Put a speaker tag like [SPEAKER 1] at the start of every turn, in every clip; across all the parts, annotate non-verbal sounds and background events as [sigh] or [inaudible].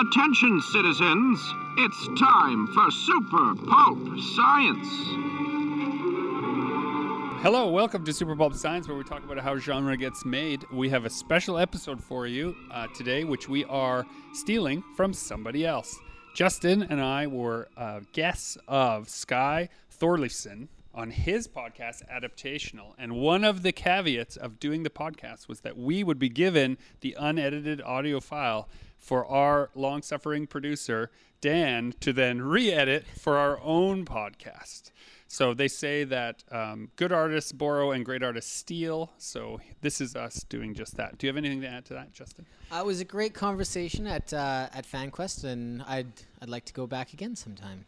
[SPEAKER 1] Attention, citizens! It's time for Super Pulp Science!
[SPEAKER 2] Hello, welcome to Super Pulp Science, where we talk about how genre gets made. We have a special episode for you uh, today, which we are stealing from somebody else. Justin and I were uh, guests of Sky Thorleifson on his podcast, Adaptational. And one of the caveats of doing the podcast was that we would be given the unedited audio file for our long suffering producer, Dan, to then re edit for our own podcast. So they say that um, good artists borrow and great artists steal. So this is us doing just that. Do you have anything to add to that, Justin?
[SPEAKER 3] Uh, it was a great conversation at uh, at FanQuest, and I'd I'd like to go back again sometime.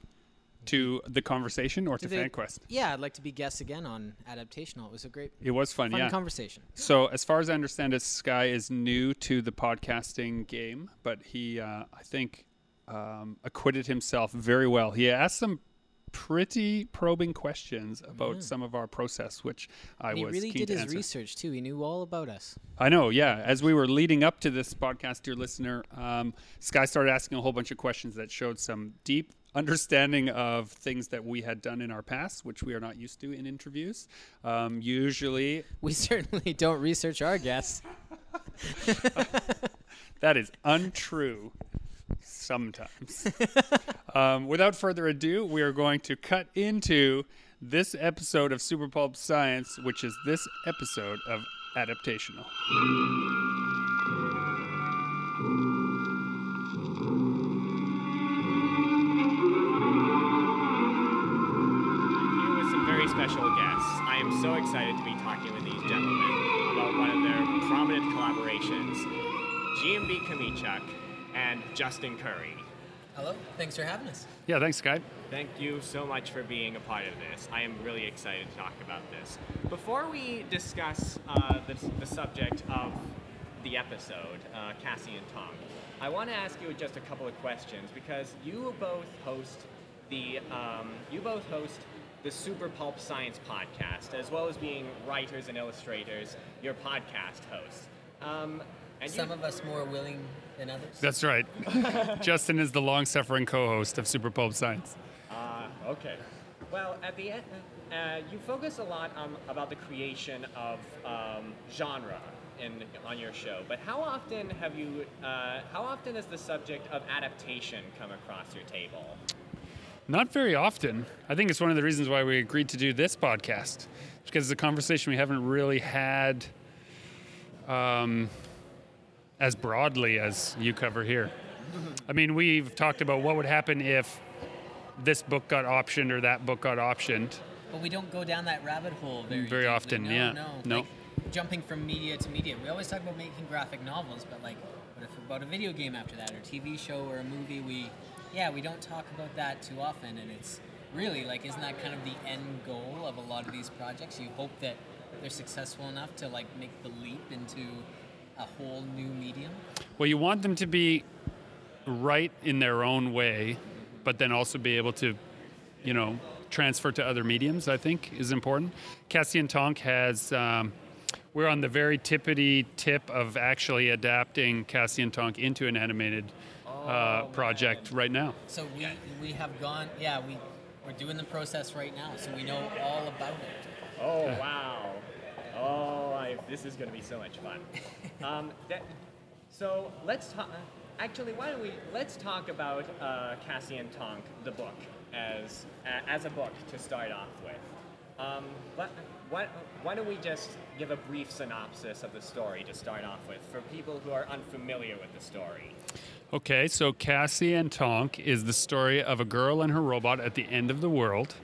[SPEAKER 2] To the conversation or to,
[SPEAKER 3] the-
[SPEAKER 2] FanQuest?
[SPEAKER 3] Yeah, I'd like to be guest again on Adaptational. It was a great,
[SPEAKER 2] It was fun,
[SPEAKER 3] fun
[SPEAKER 2] yeah.
[SPEAKER 3] conversation.
[SPEAKER 2] So, as far as I understand it, Sky is new to the podcasting game, but he, uh, I think, um, acquitted himself very well. He asked some pretty probing questions about some of our process, which I
[SPEAKER 3] he
[SPEAKER 2] was
[SPEAKER 3] He
[SPEAKER 2] really
[SPEAKER 3] did his
[SPEAKER 2] answer.
[SPEAKER 3] research too. He knew all about us.
[SPEAKER 2] I know, yeah. As we were leading up to this podcast, dear listener, um, Sky started asking a whole bunch of questions that showed some deep understanding of things that we had done in our past, which we are not used to in interviews. Um, usually, [laughs]
[SPEAKER 3] We certainly don't research our guests. [laughs]
[SPEAKER 2] that is untrue sometimes. [laughs] um, without further ado, we are going to cut into this episode of Super Pulp Science, which is this episode of Adaptational.
[SPEAKER 4] Special guests. I am so excited to be talking with these gentlemen about one of their prominent collaborations, GMB Chomichuk and Justin Currie.
[SPEAKER 3] Hello. Thanks for having us.
[SPEAKER 2] Yeah, thanks, Sky.
[SPEAKER 4] Thank you so much for being a part of this. I am really excited to talk about this. Before we discuss uh, the, the subject of the episode, uh, Cassie and Tonk, I want to ask you just a couple of questions because you both host the um, you both host the Super Pulp Science podcast, as well as being writers and illustrators. Your podcast hosts. Um, and you-
[SPEAKER 3] Some of us more willing than others.
[SPEAKER 2] That's right. [laughs] Justin is the long suffering co host of Super Pulp Science.
[SPEAKER 4] Ah, okay. Well, at the end, uh, you focus a lot on about the creation of um, genre in on your show. But how often have you? Uh, how often has the subject of adaptation come across your table?
[SPEAKER 2] Not very often. I think it's one of the reasons why we agreed to do this podcast, because it's a conversation we haven't really had um, as broadly as you cover here. I mean, we've talked about what would happen if this book got optioned or that book got optioned.
[SPEAKER 5] But we don't go down that rabbit hole very
[SPEAKER 2] Very
[SPEAKER 5] deeply.
[SPEAKER 2] often,
[SPEAKER 5] no,
[SPEAKER 2] yeah.
[SPEAKER 5] No,
[SPEAKER 2] No.
[SPEAKER 5] Like, jumping from media to media. We always talk about making graphic novels, but like, what if about a video game after that, or TV show, or a movie? We, yeah, we don't talk about that too often, and it's really like, isn't that kind of the end goal of a lot of these projects? You hope that they're successful enough to like make the leap into a whole new medium.
[SPEAKER 2] Well, you want them to be right in their own way, but then also be able to, you know, transfer to other mediums, I think is important. Cassie and Tonk has, um, we're on the very tippity tip of actually adapting Cassie and Tonk into an animated uh, project right now.
[SPEAKER 5] So we we have gone, yeah, we we're doing the process right now, so we know all about it.
[SPEAKER 4] Oh wow! Oh, I, this is going to be so much fun. [laughs] Um, that, so let's talk. Actually, why don't we let's talk about uh, Cassie and Tonk, the book, as a as a book to start off with. Um, but why, why don't we just give a brief synopsis of the story to start off with for people who are unfamiliar with the story?
[SPEAKER 2] Okay, so Cassie and Tonk is the story of a girl and her robot at the end of the world.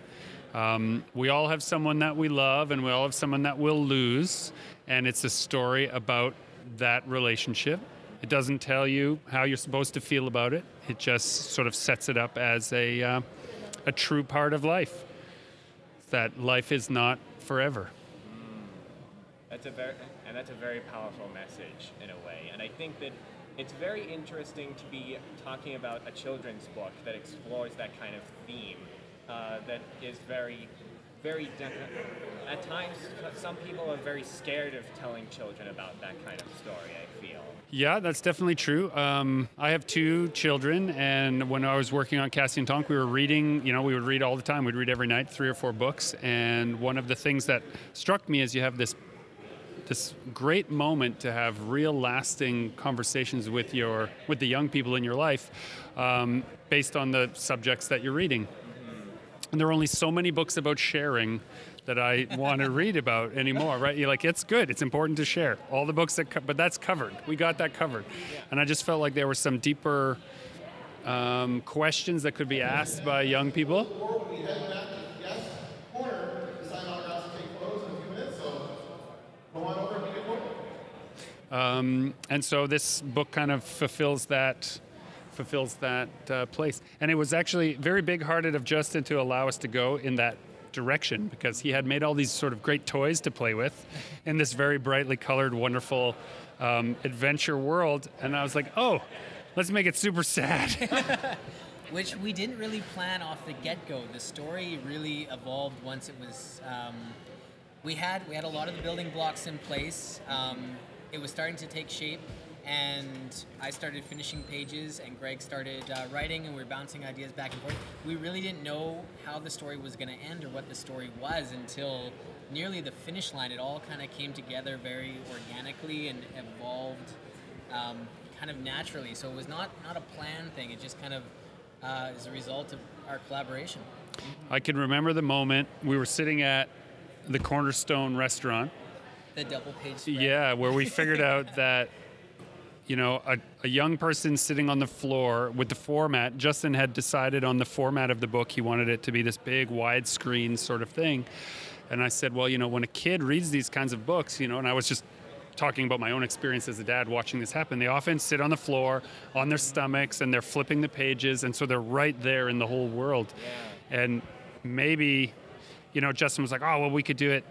[SPEAKER 2] Um, we all have someone that we love, and we all have someone that we'll lose, and it's a story about that relationship. It doesn't tell you how you're supposed to feel about it. It just sort of sets it up as a uh, a true part of life. That life is not forever.
[SPEAKER 4] That's a very and that's a very powerful message in a way. And I think that it's very interesting to be talking about a children's book that explores that kind of theme uh, that is very very definite. At times, some people are very scared of telling children about that kind of story. I feel.
[SPEAKER 2] Yeah, that's definitely true. Um, I have two children, and when I was working on Cassie and Tonk, we were reading. You know, we would read all the time. We'd read every night, three or four books. And one of the things that struck me is you have this this great moment to have real, lasting conversations with your with the young people in your life, um, based on the subjects that you're reading. And there are only so many books about sharing that I want to read about anymore, right? You're like, it's good. It's important to share all the books that, co- but that's covered. We got that covered. And I just felt like there were some deeper um, questions that could be asked by young people. Um, and so this book kind of fulfills that fulfills that uh, place. And it was actually very big-hearted of Justin to allow us to go in that direction because he had made all these sort of great toys to play with in this very brightly colored, wonderful um, adventure world. And I was like, oh, let's make it super sad. [laughs]
[SPEAKER 5] which we didn't really plan off the get-go. The story really evolved once it was. Um, we had we had a lot of the building blocks in place. Um, it was starting to take shape, and I started finishing pages, and Greg started uh, writing, and we were bouncing ideas back and forth. We really didn't know how the story was going to end or what the story was until nearly the finish line. It all kind of came together very organically and evolved um, kind of naturally. So it was not not a planned thing. It just kind of uh, is a result of our collaboration.
[SPEAKER 2] I can remember the moment we were sitting at the Cornerstone restaurant.
[SPEAKER 5] The double page spread.
[SPEAKER 2] Yeah, where we figured out [laughs] that, you know, a, a young person sitting on the floor with the format, Justin had decided on the format of the book, he wanted it to be this big widescreen sort of thing. And I said, well, you know, when a kid reads these kinds of books, you know, and I was just talking about my own experience as a dad watching this happen. They often sit on the floor on their stomachs and they're flipping the pages, and so they're right there in the whole world. And maybe, you know, Justin was like, oh, well, we could do it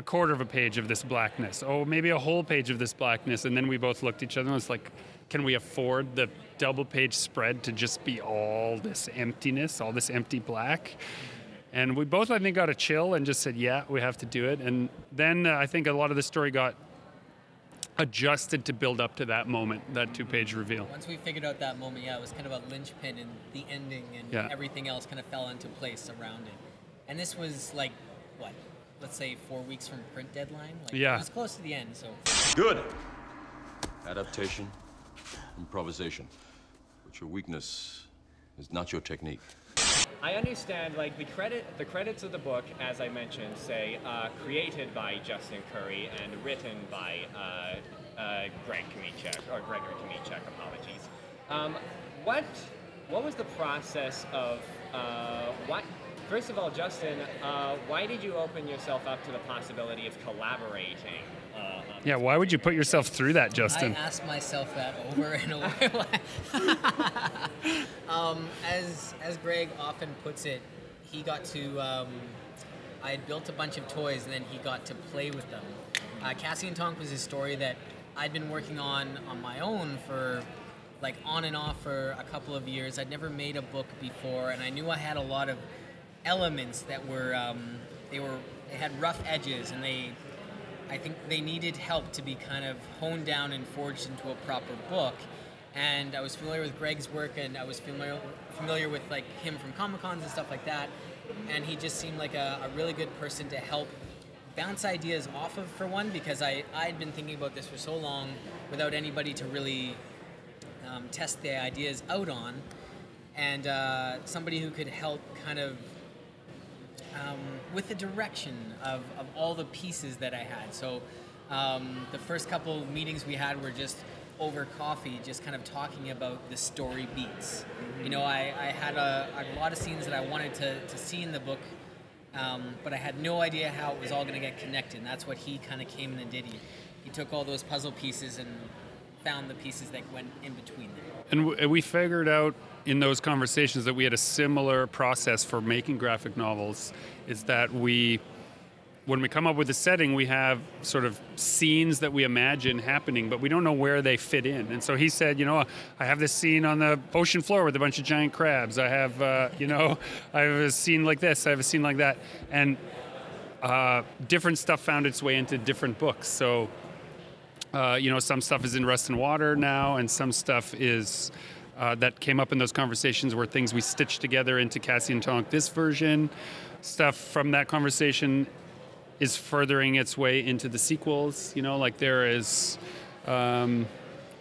[SPEAKER 2] a quarter of a page of this blackness. Oh, maybe a whole page of this blackness. And then we both looked at each other and was like, can we afford the double page spread to just be all this emptiness, all this empty black? And we both, I think, got a chill and just said, yeah, we have to do it. And then uh, I think a lot of the story got adjusted to build up to that moment, that two page reveal.
[SPEAKER 5] Once we figured out that moment, yeah, it was kind of a linchpin in the ending, and
[SPEAKER 2] Yeah.
[SPEAKER 5] everything else kind of fell into place around it. And this was like, what? Let's say four weeks from print deadline. Like,
[SPEAKER 2] Yeah.
[SPEAKER 5] it's close to the end, so
[SPEAKER 6] Good. Adaptation, improvisation. But your weakness is not your technique.
[SPEAKER 4] I understand, like the credit, the credits of the book, as I mentioned, say uh, created by Justin Currie and written by uh, uh, Greg Chomichuk or Gregory Chomichuk. Apologies. Um, what what was the process of uh, what? First of all, Justin, uh, why did you open yourself up to the possibility of collaborating? Uh,
[SPEAKER 2] Yeah, why would you put yourself through that, Justin?
[SPEAKER 5] I ask myself that over and over. [laughs] [laughs] um, as as Greg often puts it, he got to. Um, I had built a bunch of toys, and then he got to play with them. Uh, Cassie and Tonk was a story that I'd been working on on my own for like on and off for a couple of years. I'd never made a book before, and I knew I had a lot of elements that were um, they were they had rough edges, and they I think they needed help to be kind of honed down and forged into a proper book. And I was familiar with Greg's work, and I was familiar familiar with like him from Comic Cons and stuff like that. And he just seemed like a, a really good person to help bounce ideas off of for one, because I I'd been thinking about this for so long without anybody to really um, test the ideas out on, and uh, somebody who could help kind of um, with the direction of, of all the pieces that I had. So um, the first couple meetings we had were just over coffee, just kind of talking about the story beats. You know, I, I had a, a lot of scenes that I wanted to, to see in the book, um, but I had no idea how it was all going to get connected. And that's what he kind of came in and did. He, he took all those puzzle pieces and found the pieces that went in between there.
[SPEAKER 2] And we figured out in those conversations that we had a similar process for making graphic novels is that we when we come up with a setting, we have sort of scenes that we imagine happening, but we don't know where they fit in. And so he said, you know, I have this scene on the ocean floor with a bunch of giant crabs. I have, uh, you know, [laughs] I have a scene like this. I have a scene like that, and uh, different stuff found its way into different books. So, uh, you know, some stuff is in Rust and Water now, and some stuff is. Uh, that came up in those conversations were things we stitched together into Cassie and Tonk this version. Stuff from that conversation is furthering its way into the sequels. You know, like there is. Um,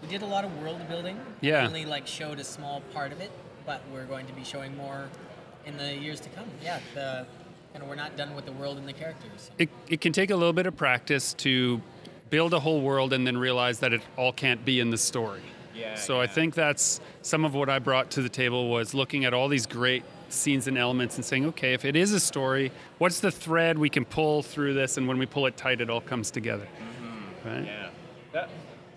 [SPEAKER 5] We did a lot of world building.
[SPEAKER 2] Yeah.
[SPEAKER 5] We only like showed a small part of it, but we're going to be showing more in the years to come. Yeah, the and we're not done with the world and the characters. so.
[SPEAKER 2] it, it can take a little bit of practice to build a whole world and then realize that it all can't be in the story.
[SPEAKER 4] Yeah,
[SPEAKER 2] So I think that's some of what I brought to the table was looking at all these great scenes and elements and saying, okay, if it is a story, what's the thread we can pull through this? And when we pull it tight, it all comes together. Mm-hmm. Right?
[SPEAKER 4] Yeah. That,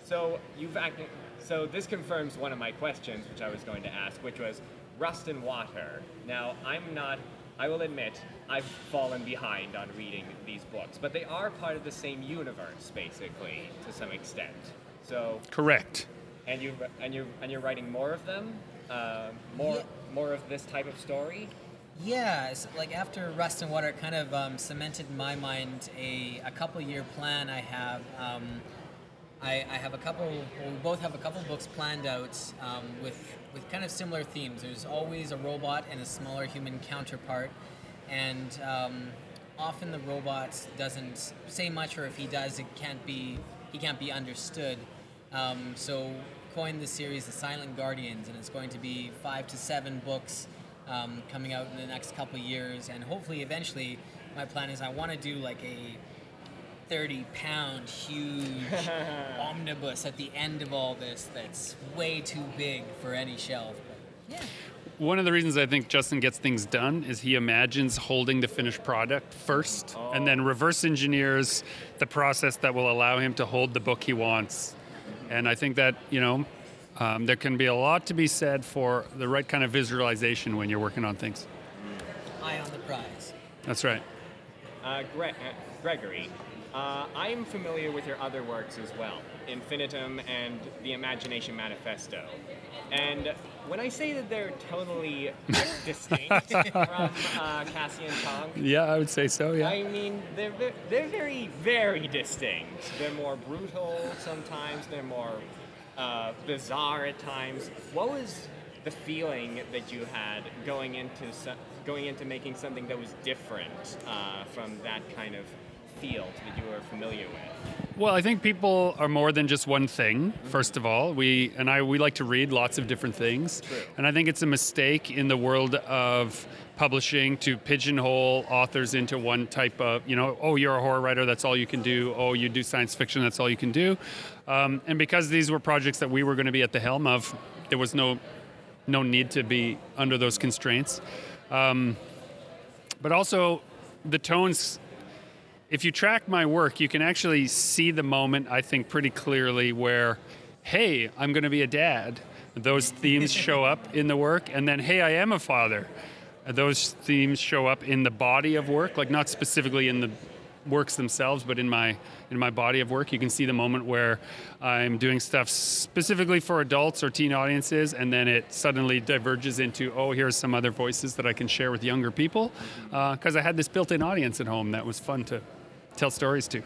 [SPEAKER 4] so you've acted. So this confirms one of my questions, which I was going to ask, which was Rust and Water. Now I'm not. I will admit I've fallen behind on reading these books, but they are part of the same universe, basically, to some extent. So
[SPEAKER 2] Correct.
[SPEAKER 4] And you and you and you're writing more of them, uh, more
[SPEAKER 5] Yeah.
[SPEAKER 4] more of this type of story.
[SPEAKER 5] Yeah, it's like after Rust and Water, kind of um, cemented in my mind a, a couple year plan I have. Um, I, I have a couple, well, we both have a couple books planned out um, with, with kind of similar themes. There's always a robot and a smaller human counterpart, and um, often the robot doesn't say much, or if he does, it can't be he can't be understood. Um, so coined the series the Silent Guardians, and it's going to be five to seven books um, coming out in the next couple years, and hopefully, eventually, my plan is I want to do like a 30 pound huge [laughs] omnibus at the end of all this that's way too big for any shelf. But yeah,
[SPEAKER 2] One of the reasons I think Justin gets things done is he imagines holding the finished product first and then reverse engineers the process that will allow him to hold the book he wants. And I think that, you know, um, there can be a lot to be said for the right kind of visualization when you're working on things.
[SPEAKER 5] eye on the prize.
[SPEAKER 2] That's right.
[SPEAKER 4] Uh, Gre- uh, Gregory, uh, I'm familiar with your other works as well, Infinitum and the Imagination Manifesto. And when I say that they're totally [laughs] distinct from uh, Cassie and Tonk,
[SPEAKER 2] Yeah, I would say so, yeah.
[SPEAKER 4] I mean, they're, ve- they're very, very distinct. They're more brutal sometimes, they're more uh, bizarre at times. What was the feeling that you had going into so- going into making something that was different uh, from that kind of field that you were familiar with?
[SPEAKER 2] Well, I think people are more than just one thing. First of all, we and I we like to read lots of different things,
[SPEAKER 4] True.
[SPEAKER 2] and I think it's a mistake in the world of publishing to pigeonhole authors into one type of you know oh you're a horror writer that's all you can do oh you do science fiction that's all you can do um, and because these were projects that we were going to be at the helm of there was no no need to be under those constraints um, but also the tones if you track my work, you can actually see the moment, I think, pretty clearly where, hey, I'm going to be a dad. Those themes [laughs] show up in the work. And then, hey, I am a father. Those themes show up in the body of work, like not specifically in the works themselves, but in my in my body of work. You can see the moment where I'm doing stuff specifically for adults or teen audiences, and then it suddenly diverges into, oh, here's some other voices that I can share with younger people, uh, because I had this built-in audience at home that was fun to tell stories to.
[SPEAKER 4] Do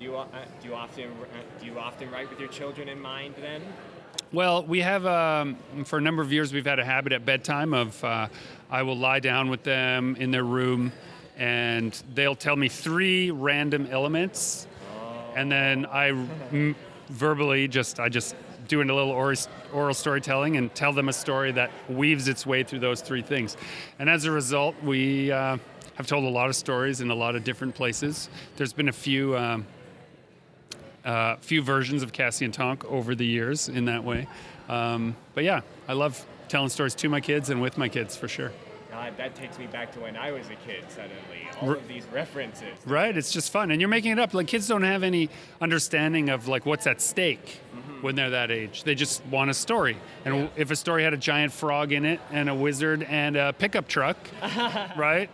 [SPEAKER 4] you, uh, do you often uh, do you often write with your children in mind then?
[SPEAKER 2] Well, we have um, for a number of years we've had a habit at bedtime of uh, I will lie down with them in their room, and they'll tell me three random elements, and then I m- verbally just I just doing a little oral, oral storytelling and tell them a story that weaves its way through those three things, and as a result we. Have told a lot of stories in a lot of different places. There's been a few um, uh, few versions of Cassie and Tonk over the years in that way. Um, but yeah, I love telling stories to my kids and with my kids for sure.
[SPEAKER 4] God, that takes me back to when I was a kid. Suddenly, all of these references.
[SPEAKER 2] Right? It's just fun, and you're making it up. Like kids don't have any understanding of like what's at stake when they're that age. They just want a story, and
[SPEAKER 4] Yeah.
[SPEAKER 2] if a story had a giant frog in it and a wizard and a pickup truck, [laughs] right?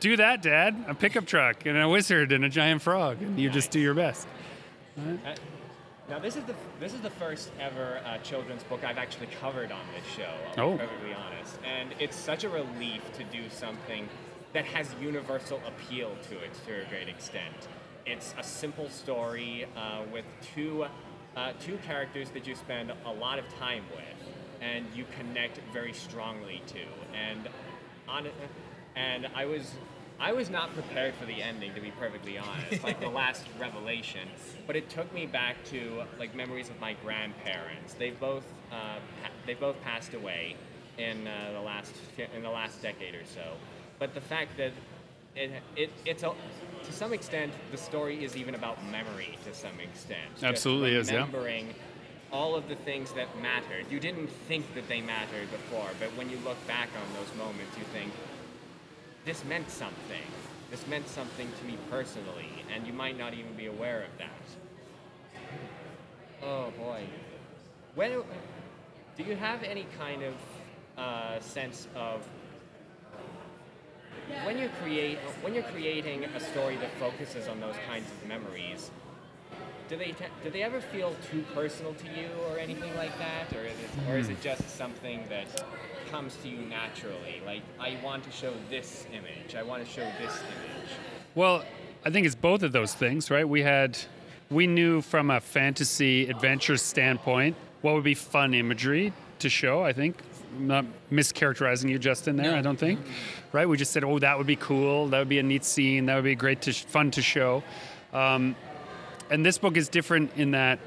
[SPEAKER 2] Do that, Dad. A pickup truck and a wizard and a giant frog, and you just do your best.
[SPEAKER 4] Uh, Now this is the this is the first ever uh, children's book I've actually covered on this show. I'll
[SPEAKER 2] Oh.
[SPEAKER 4] be perfectly honest, and it's such a relief to do something that has universal appeal to it to a great extent. It's a simple story uh, with two uh, two characters that you spend a lot of time with, and you connect very strongly to. And on and I was I was not prepared for the ending to be perfectly honest, like the last [laughs] revelation. But it took me back to like memories of my grandparents. They both uh, pa- they both passed away in uh, the last in the last decade or so. But the fact that it, it it's a, to some extent the story is even about memory to some extent.
[SPEAKER 2] Absolutely is, yeah.
[SPEAKER 4] remembering all of the things that mattered. You didn't think that they mattered before, but when you look back on those moments, you think, this meant something. This meant something to me personally, and you might not even be aware of that. Oh boy. When do you have any kind of uh, sense of when you create when you're creating a story that focuses on those kinds of memories? Do they te- do they ever feel too personal to you or anything like that, or is it or is it just something that comes to you naturally? Like I want to show this image, I want to show this image.
[SPEAKER 2] Well, I think it's both of those things, right? We had, we knew from a fantasy adventure standpoint what would be fun imagery to show. I think, I'm not mischaracterizing you, Justin. There, I don't think, right? We just said, oh, that would be cool. That would be a neat scene. That would be great to fun to show. Um, and this book is different in that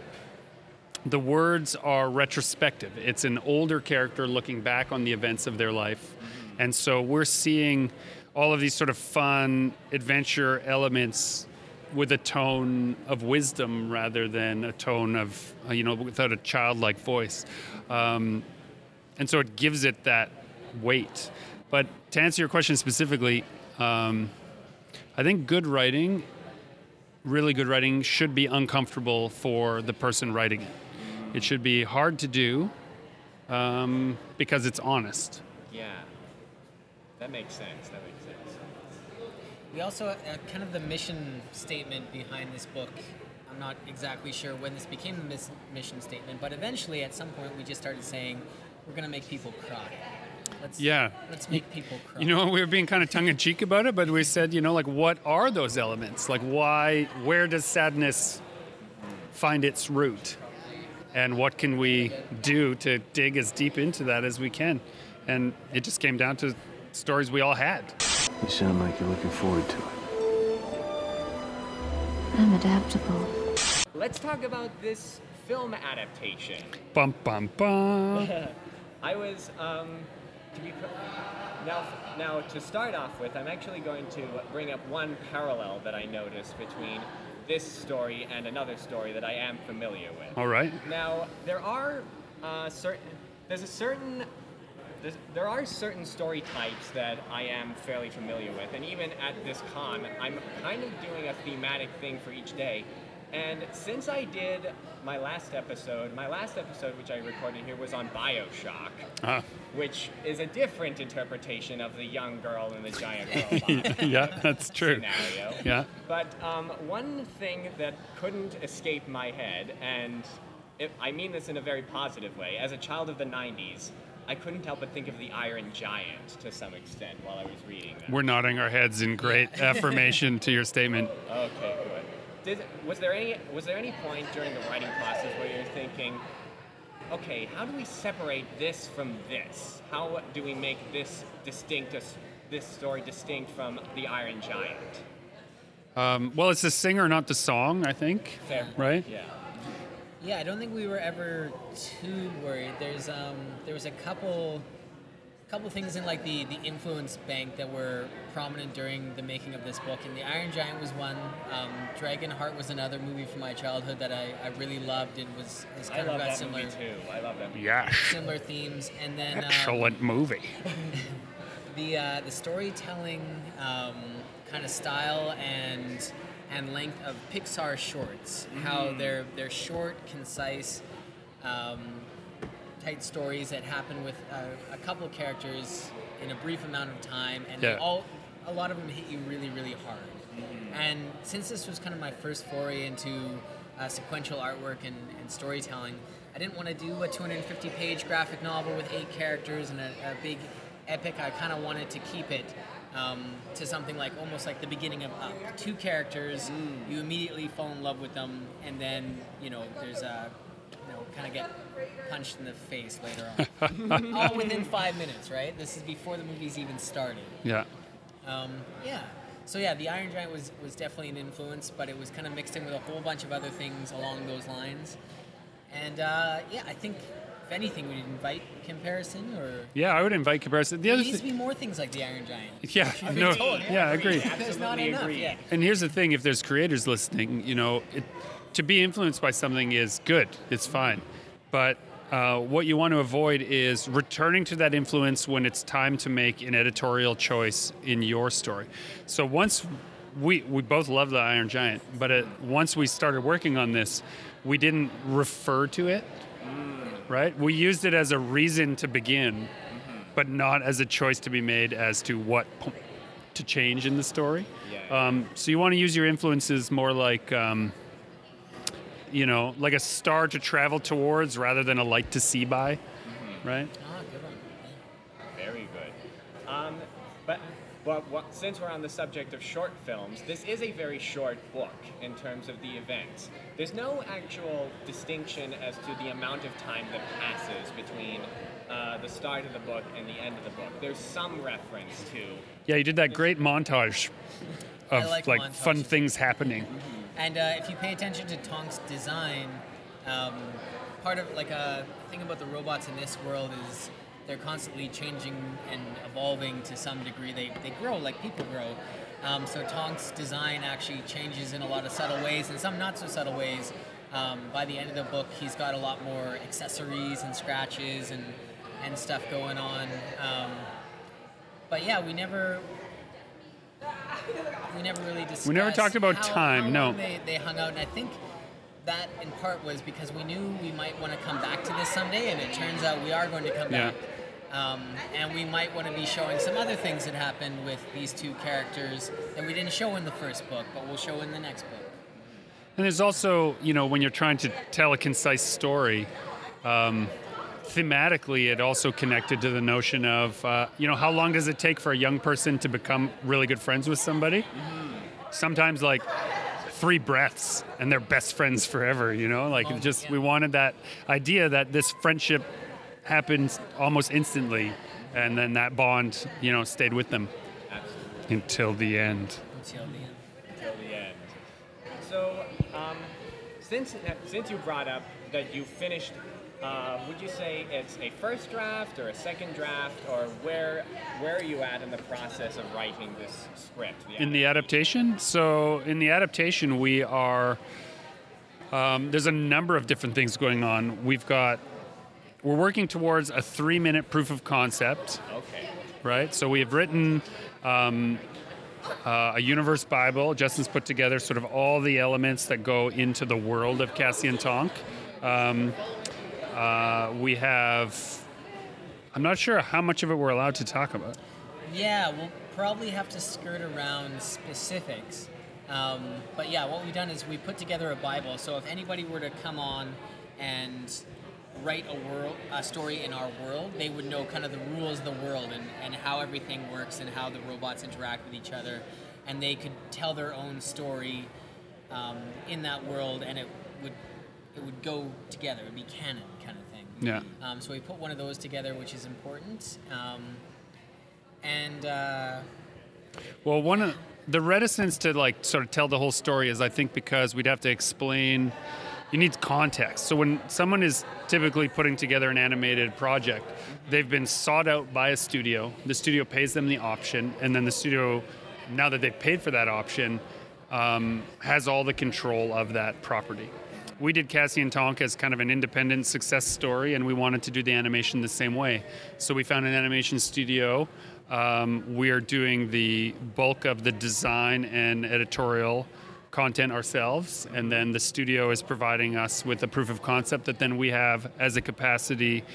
[SPEAKER 2] the words are retrospective. It's an older character looking back on the events of their life. And so we're seeing all of these sort of fun adventure elements with a tone of wisdom rather than a tone of, uh, you know, without a childlike voice. Um, and so it gives it that weight. But to answer your question specifically, um, I think good writing, really good writing, should be uncomfortable for the person writing it. It should be hard to do um, because it's honest.
[SPEAKER 4] Yeah, that makes sense. That makes sense.
[SPEAKER 5] We also uh, kind of the mission statement behind this book. I'm not exactly sure when this became a mis- mission statement, but eventually, at some point, we just started saying we're going to make people cry. Let's,
[SPEAKER 2] Yeah.
[SPEAKER 5] Let's make people cry.
[SPEAKER 2] You know, we were being kind of tongue in cheek about it, but we said, you know, like, what are those elements? Like, why, where does sadness find its root? And what can we do to dig as deep into that as we can? And it just came down to stories we all had.
[SPEAKER 7] You sound like you're looking forward to it.
[SPEAKER 8] I'm adaptable.
[SPEAKER 4] Let's talk about this film adaptation.
[SPEAKER 2] Bum, bum, bum. [laughs]
[SPEAKER 4] I was um, to be cr- now. Now to start off with, I'm actually going to bring up one parallel that I noticed between this story and another story that I am familiar with.
[SPEAKER 2] All right.
[SPEAKER 4] Now there are uh, certain. There's a certain. There are certain story types that I am fairly familiar with, and even at this con, I'm kind of doing a thematic thing for each day. And since I did my last episode, my last episode, which I recorded here, was on Bioshock,
[SPEAKER 2] Ah.
[SPEAKER 4] which is a different interpretation of the young girl and the giant [laughs] robot
[SPEAKER 2] yeah, that's [laughs] true.
[SPEAKER 4] scenario.
[SPEAKER 2] Yeah.
[SPEAKER 4] But um, one thing that couldn't escape my head, and it, I mean this in a very positive way, as a child of the 90s, I couldn't help but think of the Iron Giant to some extent while I was reading that.
[SPEAKER 2] We're nodding our heads in great [laughs] affirmation to your statement.
[SPEAKER 4] Okay, good. Did, was there any was there any point during the writing process where you're thinking, okay, how do we separate this from this? How do we make this distinct, this story distinct from the Iron Giant?
[SPEAKER 2] Um, well, it's the singer, not the song, I think.
[SPEAKER 4] Fair
[SPEAKER 2] Right?
[SPEAKER 4] Yeah.
[SPEAKER 5] Yeah, I don't think we were ever too worried. There's um, there was a couple, couple things in like the the influence bank that were prominent during the making of this book, and the Iron Giant was one. Um, Dragonheart was another movie from my childhood that I, I really loved and was has
[SPEAKER 4] I
[SPEAKER 5] kind of
[SPEAKER 4] love
[SPEAKER 5] got
[SPEAKER 4] that
[SPEAKER 5] similar
[SPEAKER 4] movie too. I love that movie.
[SPEAKER 2] Yes.
[SPEAKER 5] similar themes. And then um,
[SPEAKER 2] Excellent movie. [laughs]
[SPEAKER 5] the uh, the storytelling um, kind of style and and length of Pixar shorts. How they're they're short, concise, um, tight stories that happen with uh, a couple characters in a brief amount of time, and
[SPEAKER 2] Yeah.
[SPEAKER 5] all a lot of them hit you really, really hard. And since this was kind of my first foray into uh, sequential artwork and, and storytelling, I didn't want to do a 250 page graphic novel with eight characters and a, a big epic. I kind of wanted to keep it um, to something like almost like the beginning of Up. Two characters, you immediately fall in love with them, and then, you know, there's a, you know, kind of get punched in the face later on. [laughs] All within five minutes, right? This is before the movie's even started.
[SPEAKER 2] Yeah.
[SPEAKER 5] Um, yeah. So yeah, the Iron Giant was was definitely an influence, but it was kind of mixed in with a whole bunch of other things along those lines. And uh, yeah, I think if anything, we'd invite comparison, or
[SPEAKER 2] Yeah, I would invite comparison. The
[SPEAKER 5] there
[SPEAKER 2] other
[SPEAKER 5] needs to be more things like the Iron Giant. [laughs]
[SPEAKER 2] yeah,
[SPEAKER 5] I've
[SPEAKER 2] no,
[SPEAKER 5] been told,
[SPEAKER 2] yeah, I agree.
[SPEAKER 5] There's not
[SPEAKER 4] Absolutely
[SPEAKER 5] enough.
[SPEAKER 4] agree.
[SPEAKER 5] Yeah.
[SPEAKER 2] And here's the thing: if there's creators listening, you know, it, to be influenced by something is good. It's fine, but uh, what you want to avoid is returning to that influence when it's time to make an editorial choice in your story. So once we we both love the Iron Giant, but it, once we started working on this, we didn't refer to it. Right? We used it as a reason to begin, but not as a choice to be made as to what to change in the story. Um, so you want to use your influences more like, um, you know, like a star to travel towards rather than a light to see by, right?
[SPEAKER 5] Ah, good one.
[SPEAKER 4] Very good. Um, but but what, since we're on the subject of short films, this is a very short book in terms of the events. There's no actual distinction as to the amount of time that passes between uh, the start of the book and the end of the book. There's some reference to
[SPEAKER 2] Yeah, you did that great montage of
[SPEAKER 5] I like
[SPEAKER 2] like fun things happening.
[SPEAKER 5] And uh, if you pay attention to Tonk's design, um, part of like a thing about the robots in this world is they're constantly changing and evolving to some degree. They, they grow like people grow. Um, so Tonk's design actually changes in a lot of subtle ways and some not so subtle ways. Um, by the end of the book, he's got a lot more accessories and scratches and, and stuff going on. Um, but yeah, we never we never really discussed.
[SPEAKER 2] We never talked about
[SPEAKER 5] how-
[SPEAKER 2] time,
[SPEAKER 5] how
[SPEAKER 2] no.
[SPEAKER 5] They, they hung out, and I think that in part was because we knew we might want to come back to this someday, and it turns out we are going to come
[SPEAKER 2] Yeah.
[SPEAKER 5] back. Um, and we might want to be showing some other things that happened with these two characters that we didn't show in the first book, but we'll show in the next book.
[SPEAKER 2] And there's also, you know, when you're trying to tell a concise story, um, thematically, it also connected to the notion of, uh, you know, how long does it take for a young person to become really good friends with somebody? Sometimes, like, three breaths and they're best friends forever, you know? Like,
[SPEAKER 5] Oh,
[SPEAKER 2] just,
[SPEAKER 5] yeah.
[SPEAKER 2] we wanted that idea that this friendship happens almost instantly, and then that bond, you know, stayed with them
[SPEAKER 4] absolutely
[SPEAKER 2] until the end.
[SPEAKER 5] Until the end.
[SPEAKER 4] until the end. So, um, since since you brought up that you finished, uh, would you say it's a first draft or a second draft, or where where are you at in the process of writing this script?
[SPEAKER 2] in the adaptation. So in the adaptation, we are. Um, there's a number of different things going on. We've got. We're working towards a three-minute proof of concept,
[SPEAKER 4] Okay.
[SPEAKER 2] right? So we have written um, uh, a universe Bible. Justin's put together sort of all the elements that go into the world of Cassie and Tonk. Um, uh, we have. I'm not sure how much of it we're allowed to talk about.
[SPEAKER 5] Yeah, we'll probably have to skirt around specifics. Um, but yeah, what we've done is we put together a Bible. So if anybody were to come on and write a world, a story in our world, they would know kind of the rules of the world and, and how everything works and how the robots interact with each other, and they could tell their own story um, in that world, and it would it would go together. It would be canon.
[SPEAKER 2] Yeah.
[SPEAKER 5] Um, so we put one of those together, which is important. Um, and uh,
[SPEAKER 2] Well, one of the reticence to like sort of tell the whole story is, I think, because we'd have to explain. You need context. So when someone is typically putting together an animated project, they've been sought out by a studio. The studio pays them the option, and then the studio, now that they've paid for that option, um, has all the control of that property. We did Cassie and Tonk as kind of an independent success story, and we wanted to do the animation the same way. So we found an animation studio. Um, we are doing the bulk of the design and editorial content ourselves, and then the studio is providing us with a proof of concept that then we have as a capacity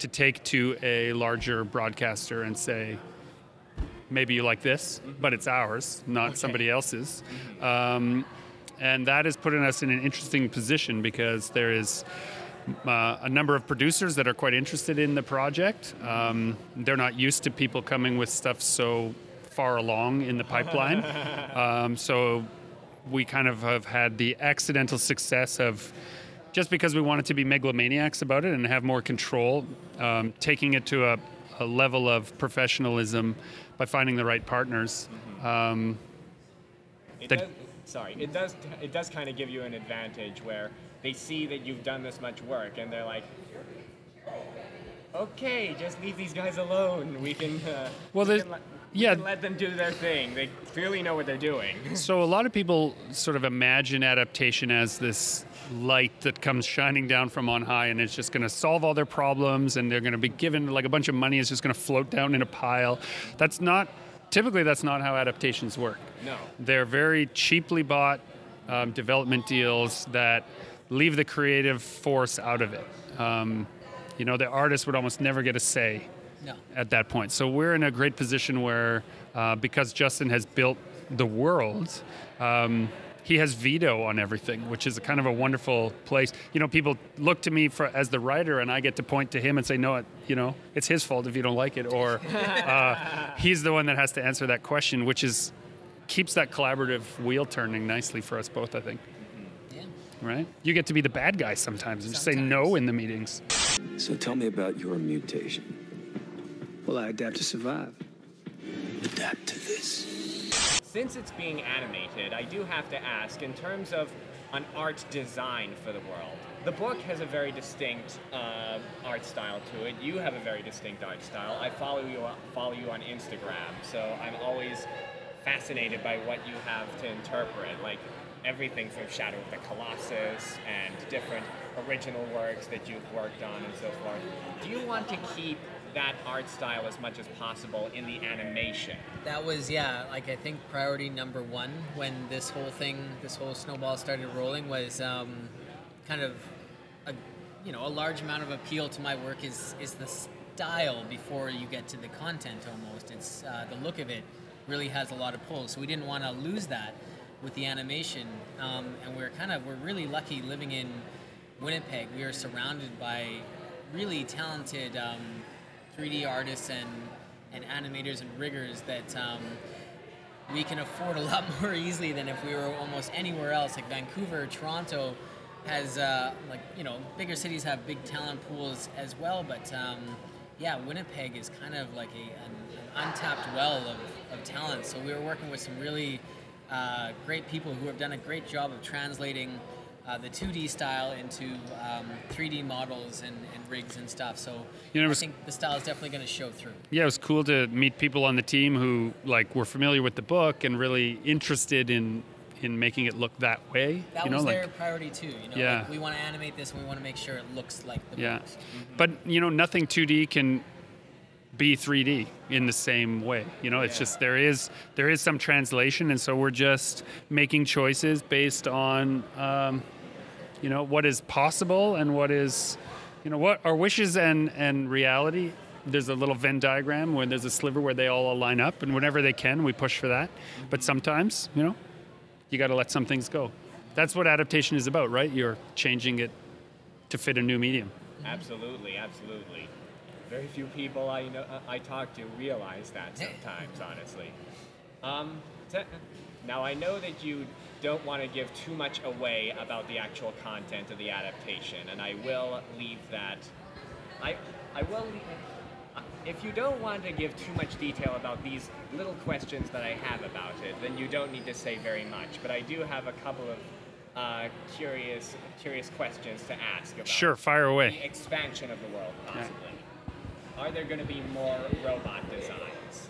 [SPEAKER 2] to take to a larger broadcaster and say, maybe you like this, but it's ours, not somebody else's. Um, and that is putting us in an interesting position because there is uh, a number of producers that are quite interested in the project. Um, they're not used to people coming with stuff so far along in the pipeline. [laughs] um, so we kind of have had the accidental success of just because we wanted to be megalomaniacs about it and have more control, um, taking it to a, a level of professionalism by finding the right partners. Um,
[SPEAKER 4] It
[SPEAKER 2] That-
[SPEAKER 4] sorry, it does. It does kind of give you an advantage where they see that you've done this much work, and they're like, "Okay, just leave these guys alone. We can." Uh,
[SPEAKER 2] Well,
[SPEAKER 4] we can let, we
[SPEAKER 2] yeah.
[SPEAKER 4] can let them do their thing. They clearly know what they're doing. [laughs]
[SPEAKER 2] So a lot of people sort of imagine adaptation as this light that comes shining down from on high and it's just going to solve all their problems and they're going to be given like a bunch of money is just going to float down in a pile. That's not typically that's not how adaptations work.
[SPEAKER 4] No.
[SPEAKER 2] They're very cheaply bought um, development deals that leave the creative force out of it. Um, you know, the artist would almost never get a say
[SPEAKER 5] No.
[SPEAKER 2] at that point. So we're in a great position where, uh, because Justin has built the world, um, he has veto on everything, which is a kind of a wonderful place. You know, people look to me for as the writer, and I get to point to him and say, "No, it, you know, it's his fault if you don't like it," or [laughs] uh, he's the one that has to answer that question, which is keeps that collaborative wheel turning nicely for us both. I think,
[SPEAKER 5] Yeah.
[SPEAKER 2] right? You get to be the bad guy sometimes and just say no in the meetings.
[SPEAKER 7] So tell me about your mutation.
[SPEAKER 9] Well, I adapt to survive.
[SPEAKER 7] Adapt to this.
[SPEAKER 4] Since it's being animated, I do have to ask, in terms of an art design for the world, the book has a very distinct uh, art style to it. You have a very distinct art style. I follow you follow you on Instagram, so I'm always fascinated by what you have to interpret, like everything from Shadow of the Colossus and different original works that you've worked on and so forth. Do you want to keep that art style as much as possible in the animation?
[SPEAKER 5] That was yeah, like I think priority number one when this whole thing, this whole snowball started rolling was um, kind of a you know a large amount of appeal to my work is is the style before you get to the content almost. It's uh, the look of it really has a lot of pull, so we didn't want to lose that with the animation, um, and we're kind of we're really lucky living in Winnipeg. We are surrounded by really talented. Um, 3D artists and, and animators and riggers that um, we can afford a lot [laughs] more easily than if we were almost anywhere else. Like Vancouver, Toronto has uh, like you know bigger cities have big talent pools as well, but um, yeah, Winnipeg is kind of like a, an, an untapped well of, of talent. So we were working with some really uh, great people who have done a great job of translating uh, the 2D style into um, 3D models and, and rigs and stuff. So
[SPEAKER 2] You know,
[SPEAKER 5] I
[SPEAKER 2] was-
[SPEAKER 5] think the style is definitely going to show through.
[SPEAKER 2] yeah, it was cool to meet people on the team who like were familiar with the book and really interested in in making it look that way.
[SPEAKER 5] That
[SPEAKER 2] you know,
[SPEAKER 5] was
[SPEAKER 2] like
[SPEAKER 5] their priority too. You know,
[SPEAKER 2] Yeah.
[SPEAKER 5] like, we want to animate this and we want to make sure it looks like the
[SPEAKER 2] yeah,
[SPEAKER 5] book.
[SPEAKER 2] but you know, nothing 2D can be 3D in the same way. You know, it's just there is there is some translation, and so we're just making choices based on um, you know what is possible and what is you know what our wishes and and reality. There's a little Venn diagram where there's a sliver where they all line up, and whenever they can, we push for that. But sometimes, you know, you got to let some things go. That's what adaptation is about, right? You're changing it to fit a new medium.
[SPEAKER 4] Absolutely, absolutely. Very few people I know I talk to realize that sometimes, honestly. Um, te- now I know that you don't want to give too much away about the actual content of the adaptation, and I will leave that. I I will. Leave, uh, if you don't want to give too much detail about these little questions that I have about it, then you don't need to say very much. But I do have a couple of uh, curious curious questions to ask about
[SPEAKER 2] Sure, fire
[SPEAKER 4] the
[SPEAKER 2] away.
[SPEAKER 4] expansion of the world, possibly. Are there going to be more robot designs?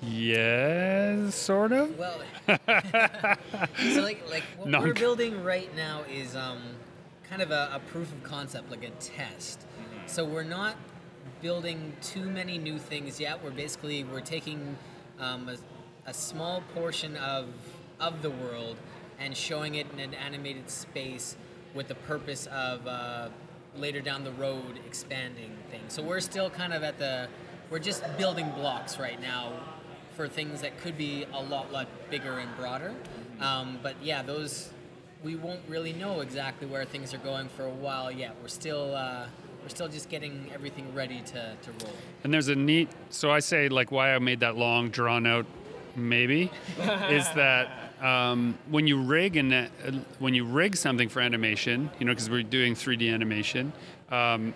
[SPEAKER 2] Yes, sort of.
[SPEAKER 5] Well, [laughs] so like like what
[SPEAKER 2] Non-
[SPEAKER 5] we're building right now is um, kind of a, a proof of concept, like a test. So we're not building too many new things yet. We're basically we're taking um, a, a small portion of of the world and showing it in an animated space with the purpose of uh, later down the road expanding things. So we're still kind of at the we're just building blocks right now for things that could be a lot, lot bigger and broader. Um, but yeah, those we won't really know exactly where things are going for a while yet. We're still uh, we're still just getting everything ready to, to roll.
[SPEAKER 2] And there's a neat. So I say like why I made that long, drawn out, maybe, [laughs] is that um, when you rig and uh, when you rig something for animation, you know, because we're doing 3D animation, um,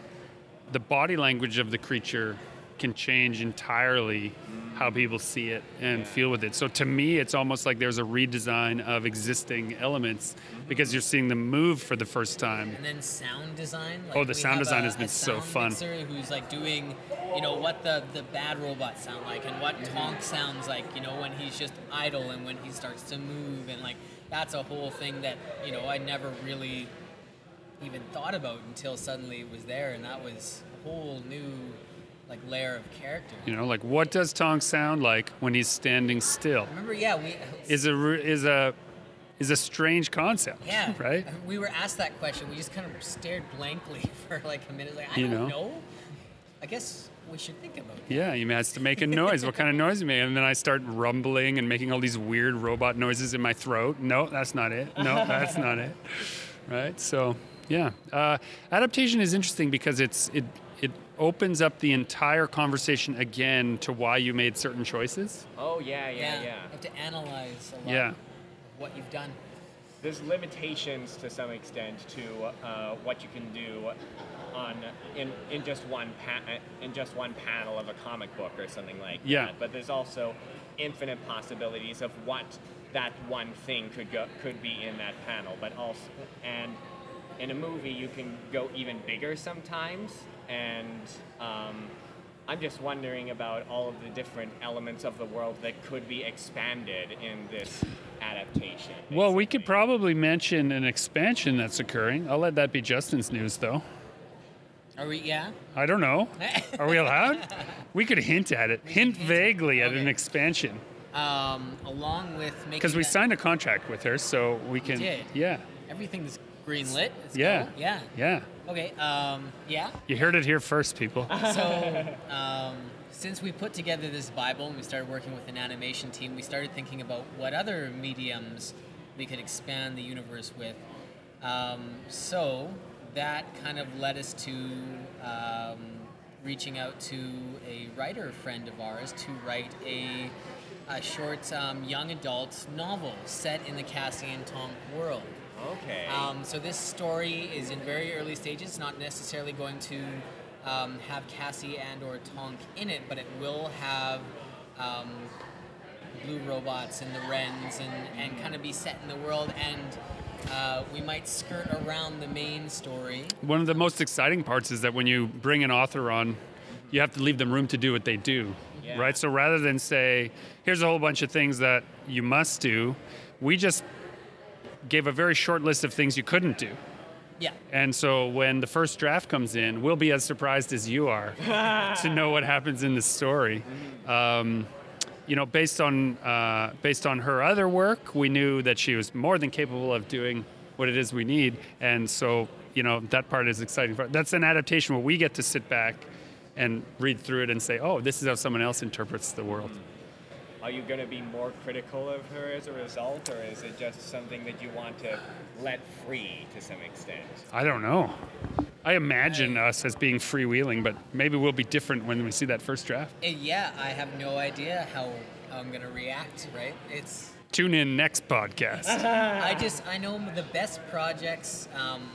[SPEAKER 2] the body language of the creature can change entirely how people see it and feel with it. So to me, it's almost like there's a redesign of existing elements because you're seeing them move for the first time.
[SPEAKER 5] And then sound design.
[SPEAKER 2] Oh, the sound design
[SPEAKER 5] a-
[SPEAKER 2] has been
[SPEAKER 5] a
[SPEAKER 2] so fun.
[SPEAKER 5] Mixer who's like doing, you know, what the the bad robots sound like and what
[SPEAKER 2] Mm-hmm.
[SPEAKER 5] Tonk sounds like. You know, when he's just idle and when he starts to move and like that's a whole thing that you know I never really even thought about until suddenly it was there, and that was a whole new like layer of character.
[SPEAKER 2] You know, like what does Tonk sound like when he's standing still?
[SPEAKER 5] Remember, yeah, we
[SPEAKER 2] Is a is a is a strange concept,
[SPEAKER 5] Yeah. [laughs]
[SPEAKER 2] right?
[SPEAKER 5] We were asked that question. We just kind of stared blankly [laughs] for like a minute. Like, I
[SPEAKER 2] You
[SPEAKER 5] don't
[SPEAKER 2] know?
[SPEAKER 5] know. I guess we should think about it.
[SPEAKER 2] Yeah, he has to make a noise. what kind of noise you make? And then I start rumbling and making all these weird robot noises in my throat. No, that's not it. No, [laughs] that's not it. Right? So, yeah, uh, adaptation is interesting because it's it it opens up the entire conversation again to why you made certain choices.
[SPEAKER 4] Oh yeah, yeah, yeah.
[SPEAKER 5] You have to analyze a lot
[SPEAKER 2] Yeah.
[SPEAKER 5] of what you've done.
[SPEAKER 4] There's limitations to some extent to uh, what you can do on in, in just one pa- in just one panel of a comic book or something like
[SPEAKER 2] Yeah.
[SPEAKER 4] that. But there's also infinite possibilities of what that one thing could go could be in that panel. But also and in a movie you can go even bigger sometimes and um, I'm just wondering about all of the different elements of the world that could be expanded in this adaptation.
[SPEAKER 2] Well, we could probably mention an expansion that's occurring. I'll let that be Justin's news, though.
[SPEAKER 5] Are we? Yeah.
[SPEAKER 2] I don't know. [laughs] Are we allowed? we could hint at it, hint vaguely at an expansion.
[SPEAKER 5] Um, along with making
[SPEAKER 2] Because we
[SPEAKER 5] that-
[SPEAKER 2] signed a contract with her, so we can.
[SPEAKER 5] did.
[SPEAKER 2] Yeah,
[SPEAKER 5] everything's green lit.
[SPEAKER 2] yeah,
[SPEAKER 5] Yeah.
[SPEAKER 2] yeah.
[SPEAKER 5] Okay. Um, yeah.
[SPEAKER 2] You heard it here first, people. [laughs]
[SPEAKER 5] So, um, since we put together this Bible and we started working with an animation team, we started thinking about what other mediums we could expand the universe with. Um, so, that kind of led us to um, reaching out to a writer friend of ours to write a, a short um, young adult novel set in the Cassie and Tonk world.
[SPEAKER 4] Okay.
[SPEAKER 5] Um, so this story is in very early stages, not necessarily going to um, have Cassie and or Tonk in it, but it will have um, blue robots and the Wrens and, and kind of be set in the world and uh, we might skirt around the main story.
[SPEAKER 2] One of the most exciting parts is that when you bring an author on, you have to leave them room to do what they do,
[SPEAKER 4] Yeah.
[SPEAKER 2] right? So rather than say, here's a whole bunch of things that you must do, we just gave a very short list of things you couldn't do.
[SPEAKER 5] Yeah.
[SPEAKER 2] And so when the first draft comes in, we'll be as surprised as you are [laughs] to know what happens in the story. Um, you know, based on uh, based on her other work, we knew that she was more than capable of doing what it is we need, and so you know that part is exciting. That's an adaptation where we get to sit back and read through it and say, "Oh, this is how someone else interprets the world."
[SPEAKER 4] Are you going to be more critical of her as a result, or is it just something that you want to let free to some extent?
[SPEAKER 2] I don't know. I imagine us as being freewheeling, but maybe we'll be different when we see that first draft.
[SPEAKER 5] Uh, yeah, I have no idea how, how I'm going to react, right? It's
[SPEAKER 2] Tune in next podcast. [laughs]
[SPEAKER 5] I just I know the best projects. Um,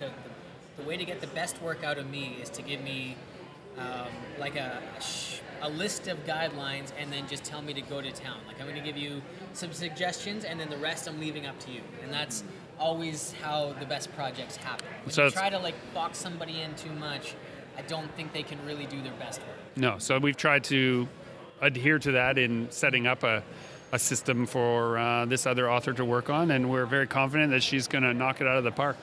[SPEAKER 5] the, the, the way to get the best work out of me is to give me um, like a a, sh- a list of guidelines and then just tell me to go to town. Like I'm going to give you some suggestions and then the rest I'm leaving up to you. And that's always how the best projects happen. When
[SPEAKER 2] So
[SPEAKER 5] you try to like box somebody in too much, I don't think they can really do their best work.
[SPEAKER 2] No, so we've tried to adhere to that in setting up a, a system for uh, this other author to work on, and we're very confident that she's going to knock it out of the park.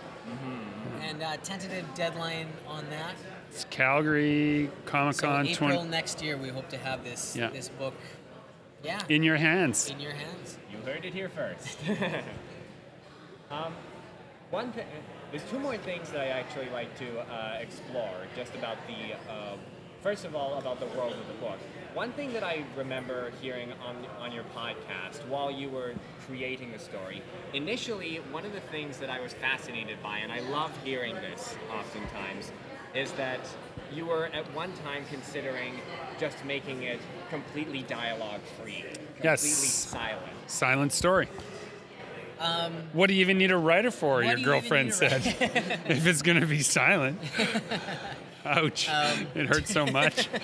[SPEAKER 5] And uh, tentative deadline on that.
[SPEAKER 2] It's Calgary Comic
[SPEAKER 5] So
[SPEAKER 2] Con
[SPEAKER 5] April
[SPEAKER 2] 20
[SPEAKER 5] next year, we hope to have this
[SPEAKER 2] Yeah.
[SPEAKER 5] this book. Yeah.
[SPEAKER 2] in your hands.
[SPEAKER 5] in your hands.
[SPEAKER 4] You heard it here first. [laughs] um, one thing, there's two more things that I actually like to uh, explore, just about the uh, first of all, about the world of the book. One thing that I remember hearing on on your podcast while you were creating the story, initially, one of the things that I was fascinated by, and I love hearing this oftentimes, is that you were at one time considering just making it completely dialogue free, completely
[SPEAKER 2] Yes.
[SPEAKER 4] silent.
[SPEAKER 2] Silent story.
[SPEAKER 5] Um,
[SPEAKER 2] What do you even need a writer for? Your
[SPEAKER 5] you
[SPEAKER 2] girlfriend said. [laughs] if it's going to be silent. [laughs] Ouch.
[SPEAKER 5] Um,
[SPEAKER 2] it hurts so much. [laughs]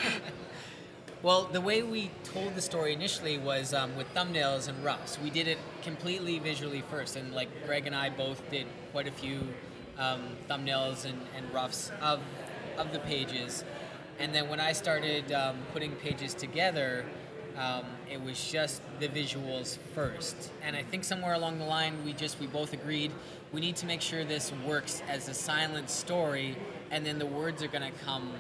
[SPEAKER 5] Well, the way we told the story initially was um, with thumbnails and roughs. We did it completely visually first, and like Greg and I both did quite a few um, thumbnails and, and roughs of of the pages. And then when I started um, putting pages together, um, it was just the visuals first. And I think somewhere along the line, we just we both agreed we need to make sure this works as a silent story, and then the words are going to come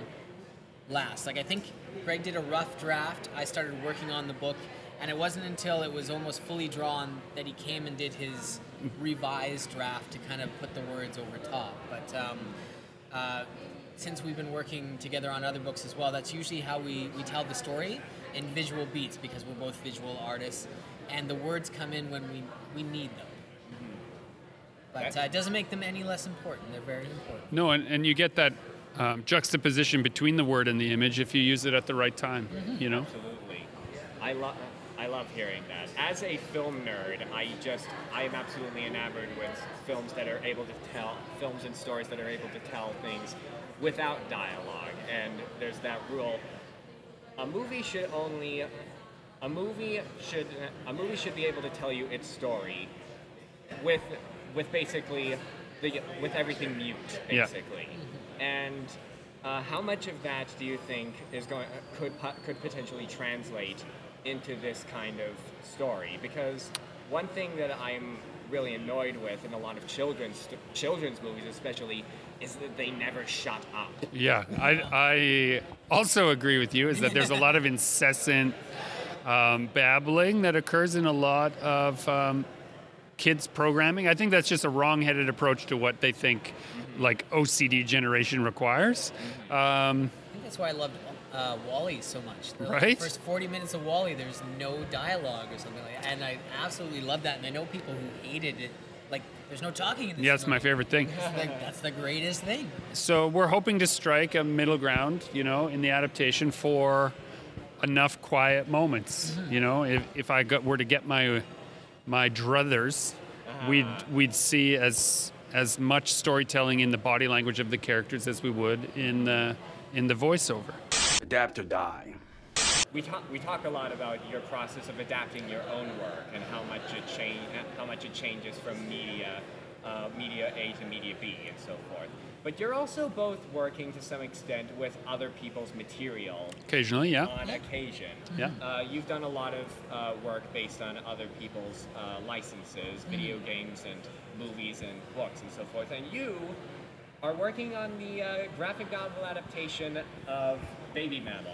[SPEAKER 5] last. Like I think Greg did a rough draft. I started working on the book, and it wasn't until it was almost fully drawn that he came and did his revised draft to kind of put the words over top. But um, uh, since we've been working together on other books as well, that's usually how we, we tell the story in visual beats because we're both visual artists, and the words come in when we, we need them. But uh, it doesn't make them any less important. They're very important.
[SPEAKER 2] No, and, and you get that um, juxtaposition between the word and the image if you use it at the right time.
[SPEAKER 5] Mm-hmm.
[SPEAKER 2] You know?
[SPEAKER 4] Absolutely. I love I love hearing that. As a film nerd, I just I am absolutely enamored with films that are able to tell films and stories that are able to tell things without dialogue. And there's that rule. A movie should only a movie should a movie should be able to tell you its story with with basically the with everything mute
[SPEAKER 2] Yeah.
[SPEAKER 4] basically. And uh, how much of that do you think is going could could potentially translate into this kind of story? Because one thing that I'm really annoyed with in a lot of children's children's movies, especially, is that they never shut up.
[SPEAKER 2] Yeah, I, I also agree with you. Is that there's a lot of incessant um, babbling that occurs in a lot of um, kids programming. I think that's just a wrong-headed approach to what they think like OCD generation requires. Um,
[SPEAKER 5] I think that's why I loved uh, WALL-E so much. The
[SPEAKER 2] Right?
[SPEAKER 5] first 40 minutes of WALL-E, there's no dialogue or something like that. And I absolutely love that. And I know people who hated it. Like, there's no talking in this
[SPEAKER 2] yeah, it's my favorite thing.
[SPEAKER 5] It's like, that's the greatest thing.
[SPEAKER 2] So we're hoping to strike a middle ground, you know, in the adaptation for enough quiet moments. You know, if, if I got, were to get my my druthers, we'd we'd see as as much storytelling in the body language of the characters as we would in the in the voiceover.
[SPEAKER 7] Adapt or die.
[SPEAKER 4] We talk we talk a lot about your process of adapting your own work and how much it change how much it changes from media uh, media A to media B and so forth. But you're also both working to some extent with other people's material
[SPEAKER 2] Occasionally, yeah.
[SPEAKER 4] on occasion.
[SPEAKER 2] Yeah.
[SPEAKER 4] Uh, you've done a lot of uh, work based on other people's uh, licenses, video games and movies and books and so forth. And you are working on the uh, graphic novel adaptation of Baby Metal.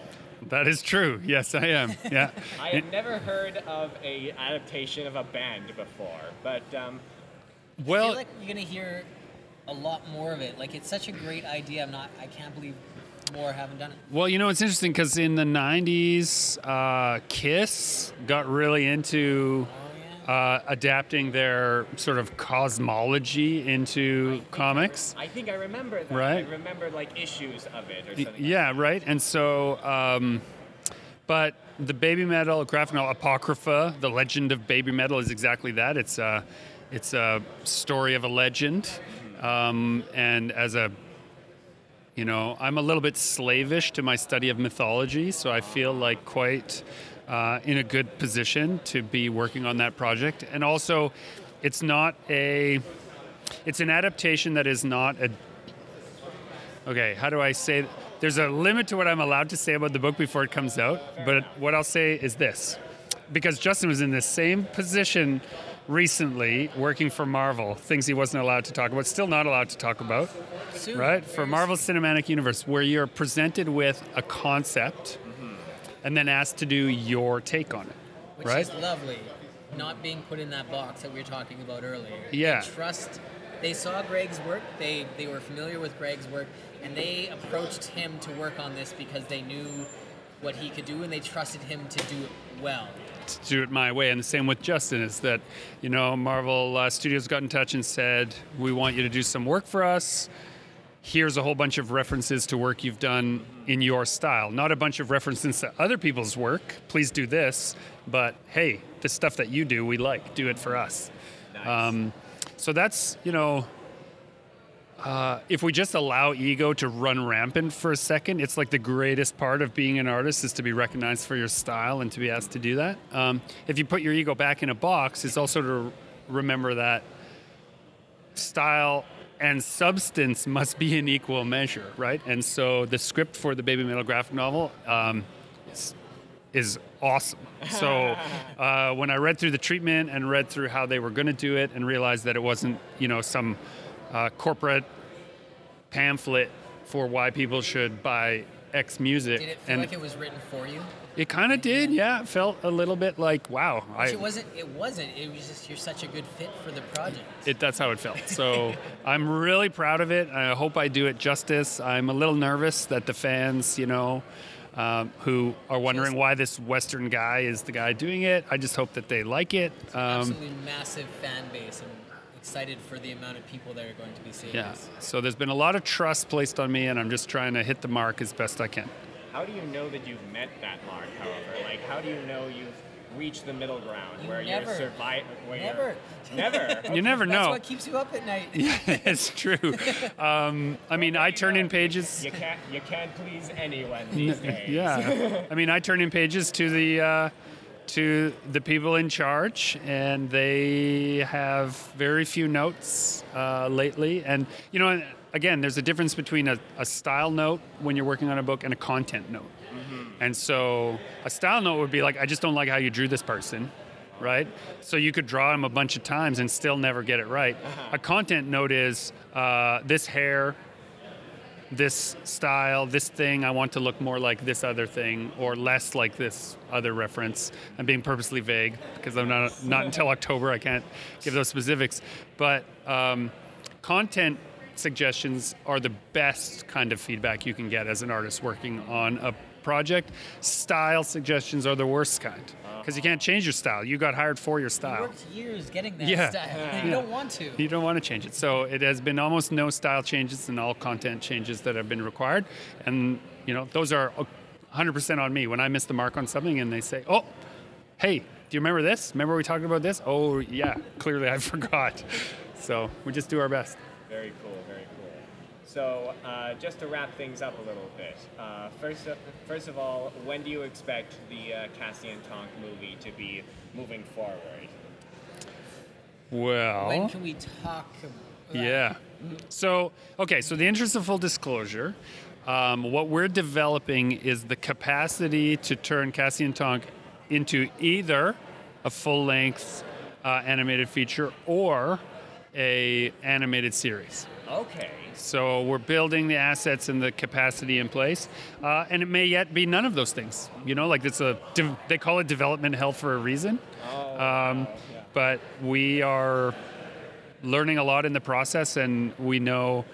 [SPEAKER 2] That is true. Yes, I am. Yeah. [laughs]
[SPEAKER 4] I have never heard of a adaptation of a band before, but um,
[SPEAKER 5] I
[SPEAKER 2] well,
[SPEAKER 5] feel like you're going to hear a lot more of it. Like, it's such a great idea. I'm not, I can't believe more haven't done it.
[SPEAKER 2] Well, you know, it's interesting because in the 90s, uh, Kiss got really into uh, adapting their sort of cosmology into comics.
[SPEAKER 4] I think I remember that.
[SPEAKER 2] Right.
[SPEAKER 4] I remember like issues of it or something.
[SPEAKER 2] Yeah, right. And so, um, but the Baby Metal graphic novel Apocrypha, the Legend of Baby Metal, is exactly that. It's a, it's a story of a legend, um, and as a you know, I'm a little bit slavish to my study of mythology, so I feel like quite uh, in a good position to be working on that project. And also, it's not a, it's an adaptation that is not a. Okay, how do I say? There's a limit to what I'm allowed to say about the book before it comes out, but what I'll say is this, because Justin was in the same position recently working for Marvel, things he wasn't allowed to talk about, still not allowed to talk about
[SPEAKER 5] Soon.
[SPEAKER 2] right? For Marvel Cinematic Universe, where you're presented with a concept and then asked to do your take on it,
[SPEAKER 5] Which
[SPEAKER 2] right?
[SPEAKER 5] is lovely. Not being put in that box that we were talking about earlier.
[SPEAKER 2] Yeah.
[SPEAKER 5] And trust they saw Greg's work. They they were familiar with Greg's work, and they approached him to work on this because they knew what he could do, and they trusted him to do it well.
[SPEAKER 2] to do it my way. And the same with Justin is that, you know, Marvel uh, Studios got in touch and said, we want you to do some work for us. Here's a whole bunch of references to work you've done in your style. Not a bunch of references to other people's work. Please do this. But hey, the stuff that you do, we like. Do it for us. Um, so that's, you know, uh, if we just allow ego to run rampant for a second, it's like the greatest part of being an artist is to be recognized for your style and to be asked to do that. Um, if you put your ego back in a box, it's also to remember that style and substance must be in equal measure, right? And so the script for the Baby Metal graphic novel um, is, is awesome. [laughs] So uh, when I read through the treatment and read through how they were going to do it and realized that it wasn't, you know, some uh, corporate pamphlet for why people should buy X music.
[SPEAKER 5] Did it feel
[SPEAKER 2] and
[SPEAKER 5] like it was written for you?
[SPEAKER 2] It kind of did, yeah. It felt a little bit like, wow. I,
[SPEAKER 5] it wasn't. It wasn't. It was just you're such a good fit for the project.
[SPEAKER 2] it, that's how it felt. [laughs] So I'm really proud of it. I hope I do it justice. I'm a little nervous that the fans, you know, um, who are wondering why this Western guy is the guy doing it. I just hope that they like it. Um,
[SPEAKER 5] Absolutely massive fan base. I'm excited for the amount of people that are going to be seeing
[SPEAKER 2] yeah.
[SPEAKER 5] this.
[SPEAKER 2] So there's been a lot of trust placed on me, and I'm just trying to hit the mark as best I can.
[SPEAKER 4] How do you know that you've met that mark, however? Like, how do you know you've reached the middle ground
[SPEAKER 5] You
[SPEAKER 4] where
[SPEAKER 5] never.
[SPEAKER 4] you're surviving?
[SPEAKER 5] Never.
[SPEAKER 4] Never. [laughs]
[SPEAKER 2] You never know
[SPEAKER 5] That's
[SPEAKER 2] know.
[SPEAKER 5] what keeps you up at night. [laughs]
[SPEAKER 2] Yeah, it's true. Um, I mean, I turn in pages.
[SPEAKER 4] You can't. You can't please anyone these days.
[SPEAKER 2] Yeah, [laughs] I mean, I turn in pages to the uh, to the people in charge, and they have very few notes uh, lately. And you know, again, there's a difference between a, a style note when you're working on a book and a content note. And so, a style note would be like, I just don't like how you drew this person. Right, so you could draw him a bunch of times and still never get it right. A content note is uh, this hair, this style, this thing, I want to look more like this other thing or less like this other reference. I'm being purposely vague because I'm not not [laughs] until October I can't give those specifics. But um, content suggestions are the best kind of feedback you can get as an artist working on a project. Style suggestions are the worst kind because you can't change your style. You got hired for your
[SPEAKER 5] You
[SPEAKER 2] style.
[SPEAKER 5] worked years getting that
[SPEAKER 2] Yeah.
[SPEAKER 5] style. and [laughs] You don't want to.
[SPEAKER 2] You don't want to change it. So it has been almost no style changes and all content changes that have been required. And, you know, those are 100% on me. When I miss the mark on something and they say, oh, hey, do you remember this? Remember we talked about this? Oh, yeah, clearly I [laughs] forgot. So we just do our best.
[SPEAKER 4] Very cool, very cool. So, uh, just to wrap things up a little bit, uh, first, of, first of all, when do you expect the uh, Cassie and Tonk movie to be moving forward?
[SPEAKER 2] Well,
[SPEAKER 5] When can we talk? About
[SPEAKER 2] Yeah. So, okay, so the interest of full disclosure, um, what we're developing is the capacity to turn Cassie and Tonk into either a full length uh, animated feature or a animated series.
[SPEAKER 4] Okay.
[SPEAKER 2] So we're building the assets and the capacity in place, uh, and it may yet be none of those things. You know, like it's a de- they call it development hell for a reason. um, But we are learning a lot in the process, and we know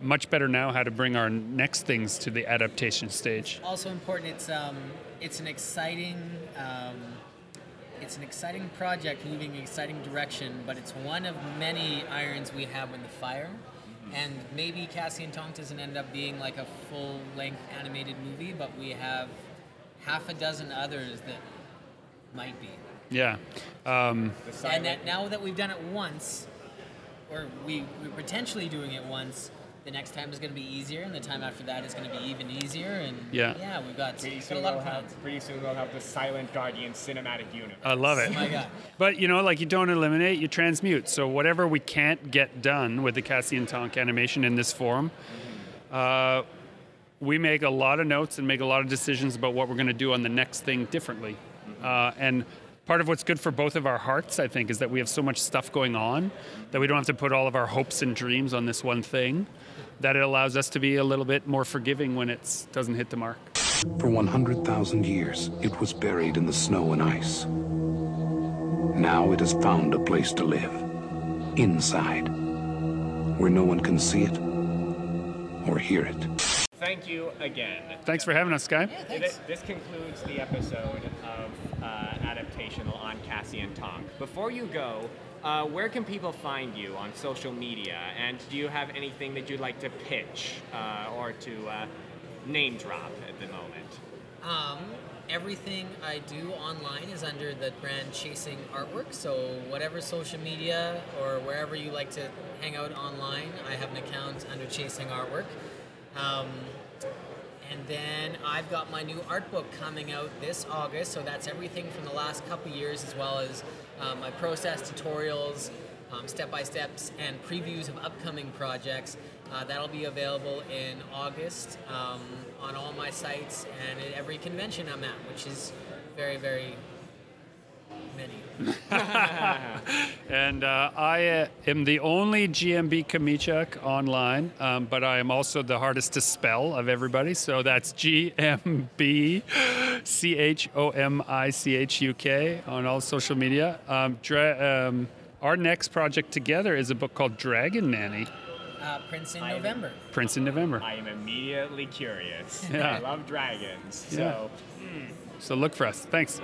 [SPEAKER 2] much better now how to bring our next things to the adaptation stage.
[SPEAKER 5] Also important. It's um, it's an exciting. Um, it's an exciting project moving in an exciting direction, but it's one of many irons we have in the fire. And maybe Cassie and Tonk doesn't end up being like a full length animated movie, but we have half a dozen others that might be.
[SPEAKER 2] Yeah. Um,
[SPEAKER 5] And that now that we've done it once, or we, we're potentially doing it once, the next time is going to be easier, and the time after that is going to be even easier. And
[SPEAKER 2] Yeah.
[SPEAKER 5] yeah, we've got,
[SPEAKER 4] Pretty
[SPEAKER 5] we've got
[SPEAKER 4] soon,
[SPEAKER 5] a lot
[SPEAKER 4] we'll
[SPEAKER 5] of
[SPEAKER 4] have, pretty soon we'll have the Silent Guardian cinematic universe.
[SPEAKER 2] I love it.
[SPEAKER 5] Oh my God.
[SPEAKER 2] But you know, like you don't eliminate, you transmute. So whatever we can't get done with the Cassie and Tonk animation in this form, uh, we make a lot of notes and make a lot of decisions about what we're going to do on the next thing differently. Uh, and part of what's good for both of our hearts, I think, is that we have so much stuff going on that we don't have to put all of our hopes and dreams on this one thing. That it allows us to be a little bit more forgiving when it doesn't hit the mark.
[SPEAKER 10] For 100,000 years, it was buried in the snow and ice. Now it has found a place to live. Inside. where no one can see it or hear it.
[SPEAKER 4] Thank you again.
[SPEAKER 2] Thanks for having us, Sky.
[SPEAKER 4] This, this concludes the episode of uh, Adaptational on Cassie and Tonk. Before you go, uh, where can people find you on social media? And do you have anything that you'd like to pitch uh, or to uh, name drop at the moment?
[SPEAKER 5] Um, everything I do online is under the brand Chasing Artwork. So whatever social media or wherever you like to hang out online, I have an account under Chasing Artwork. Um, and then I've got my new art book coming out this August. So that's everything from the last couple years, as well as um, my process tutorials, um, step by steps, and previews of upcoming projects. Uh, that'll be available in August um, on all my sites and at every convention I'm at, which is very, very many. [laughs]
[SPEAKER 2] And uh, I uh, am the only GMB Chomichuk online, um, but I am also the hardest to spell of everybody. So that's G M B C H O M I C H U K on all social media. Um, dra- um, our next project together is a book called Dragon Nanny,
[SPEAKER 5] Uh, Prince in November.
[SPEAKER 2] Prince in November.
[SPEAKER 4] I am immediately curious.
[SPEAKER 2] Yeah.
[SPEAKER 4] I love dragons.
[SPEAKER 2] Yeah.
[SPEAKER 4] So
[SPEAKER 2] so look for us. Thanks.